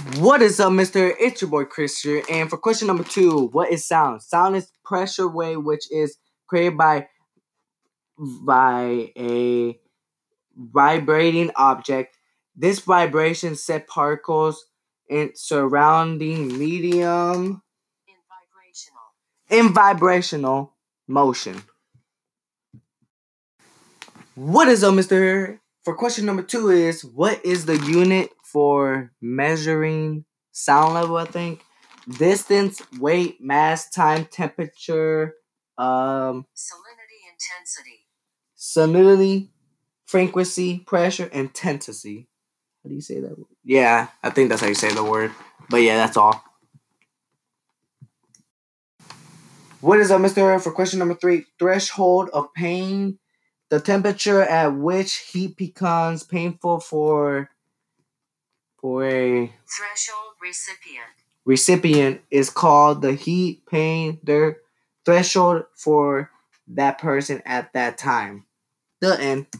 What is up, Mister? It's your boy Chris here, and for question number two, what is sound? Sound is pressure wave, which is created by by a vibrating object. This vibration set particles in surrounding medium in vibrational, in vibrational motion. What is up, Mister? For question number two is what is the unit for measuring sound level? I think distance, weight, mass, time, temperature, um, salinity, intensity, salinity, frequency, pressure, and intensity. How do you say that? word? Yeah, I think that's how you say the word. But yeah, that's all. What is up, Mister? For question number three, threshold of pain, the temperature at which heat becomes painful for for a threshold, recipient, recipient is called the heat pain the threshold for that person at that time. The end.